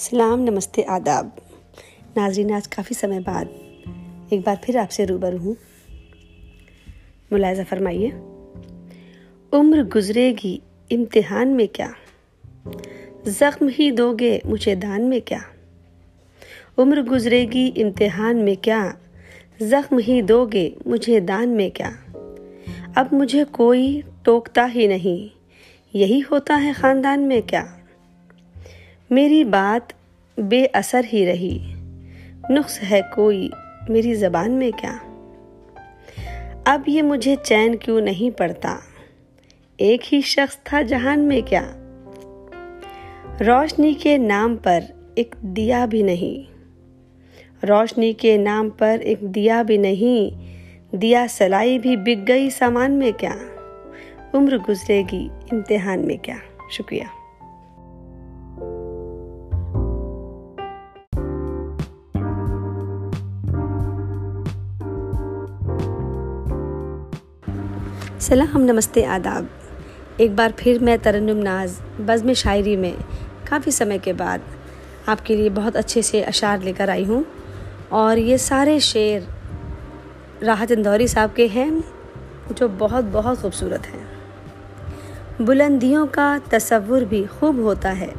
सलाम, नमस्ते, आदाब। नाजरीन, आज काफ़ी समय बाद एक बार फिर आपसे रूबरू हूँ। मुलायजा फरमाइए, उम्र गुजरेगी, इम्तिहान में क्या? ज़ख्म ही दोगे मुझे दान में क्या? उम्र गुजरेगी, इम्तिहान में क्या? ज़ख्म ही दोगे मुझे दान में क्या? अब मुझे कोई टोकता ही नहीं, यही होता है ख़ानदान में क्या? मेरी बात बेअसर ही रही। नुक्स है कोई मेरी ज़बान में क्या? अब ये मुझे चैन क्यों नहीं पड़ता? एक ही शख्स था जहान में क्या? रोशनी के नाम पर एक दिया भी नहीं। रोशनी के नाम पर एक दिया भी नहीं। दिया सलाई भी बिक गई सामान में क्या? उम्र गुजरेगी, इम्तिहान में क्या? शुक्रिया। सलाम, नमस्ते, आदाब। एक बार फिर मैं तरन्नुम नाज, बज़म शायरी में, काफ़ी समय के बाद आपके लिए बहुत अच्छे से अशार लेकर आई हूँ। और ये सारे शेर राहत इंदौरी साहब के हैं, जो बहुत बहुत खूबसूरत हैं। बुलंदियों का तसव्वुर भी खूब होता है।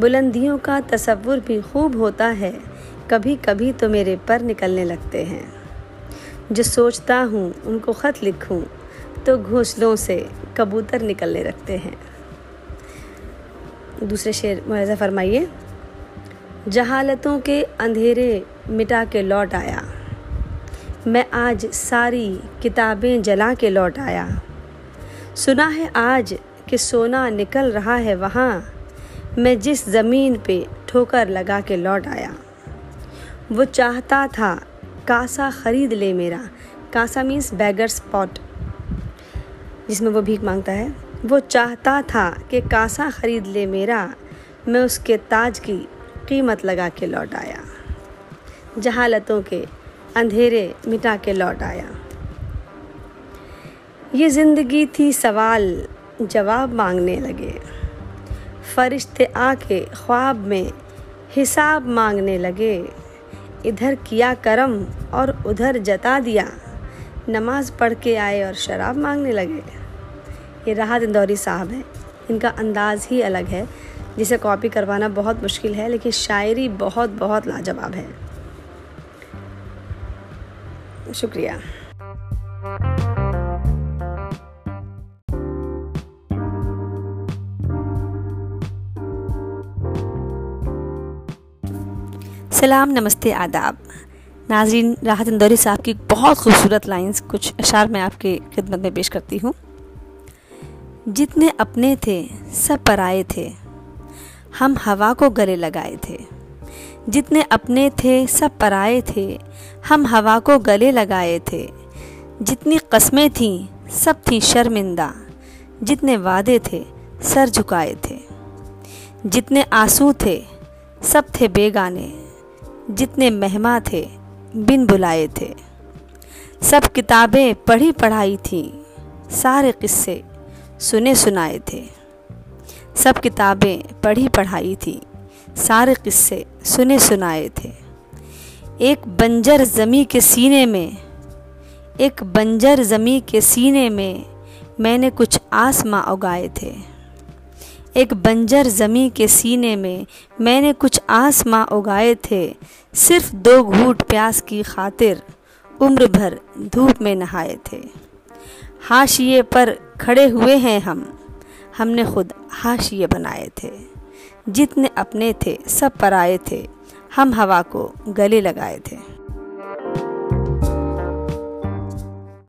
बुलंदियों का तसव्वुर भी खूब होता है। कभी कभी तो मेरे पर निकलने लगते हैं। जो सोचता हूँ, उनको ख़त लिखूँ तो घोंसलों से कबूतर निकलने रखते हैं। दूसरे शेर मुआजा फरमाइए, जहालतों के अंधेरे मिटा के लौट आया। मैं आज सारी किताबें जला के लौट आया। सुना है आज कि सोना निकल रहा है वहाँ। मैं जिस ज़मीन पे ठोकर लगा के लौट आया। वो चाहता था कासा ख़रीद ले मेरा। कासा मीन्स बैगर स्पॉट जिसमें वो भीख माँगता है। वो चाहता था कि कासा ख़रीद ले मेरा। मैं उसके ताज की कीमत लगा के लौट आया। जहालतों के अंधेरे मिटा के लौट आया। ये ज़िंदगी थी सवाल, जवाब मांगने लगे। फरिश्ते आके ख्वाब में हिसाब मांगने लगे। इधर किया करम और उधर जता दिया। नमाज़ पढ़ के आए और शराब मांगने लगे। ये राहत इंदौरी साहब हैं। इनका अंदाज़ ही अलग है। जिसे कॉपी करवाना बहुत मुश्किल है, लेकिन शायरी बहुत बहुत लाजवाब है। शुक्रिया। सलाम, नमस्ते, आदाब। नाजरीन, राहत इंदौरी साहब की बहुत खूबसूरत लाइंस कुछ अशार मैं आपके खिदमत में पेश करती हूँ। जितने अपने थे, सब पराए थे। हम हवा को गले लगाए थे। जितने अपने थे, सब पराए थे। हम हवा को गले लगाए थे। जितनी कस्में थीं, सब थीं शर्मिंदा। जितने वादे थे, सर झुकाए थे। जितने आँसू थे, सब थे बेगाने। जितने मेहमा थे, बिन बुलाए थे। सब किताबें पढ़ी पढ़ाई थी, सारे किस्से सुने सुनाए थे। सब किताबें पढ़ी पढ़ाई थी, सारे किस्से सुने सुनाए थे। एक बंजर ज़मी के सीने में, एक बंजर ज़मी के सीने में मैंने कुछ आसमां उगाए थे। एक बंजर ज़मी के सीने में मैंने कुछ आसमां उगाए थे, सिर्फ़ दो घूट प्यास की खातिर उम्र भर धूप में नहाए थे। हाशिए पर खड़े हुए हैं हम। हमने खुद हाशिए बनाए थे। जितने अपने थे, सब पराए थे। हम हवा को गले लगाए थे।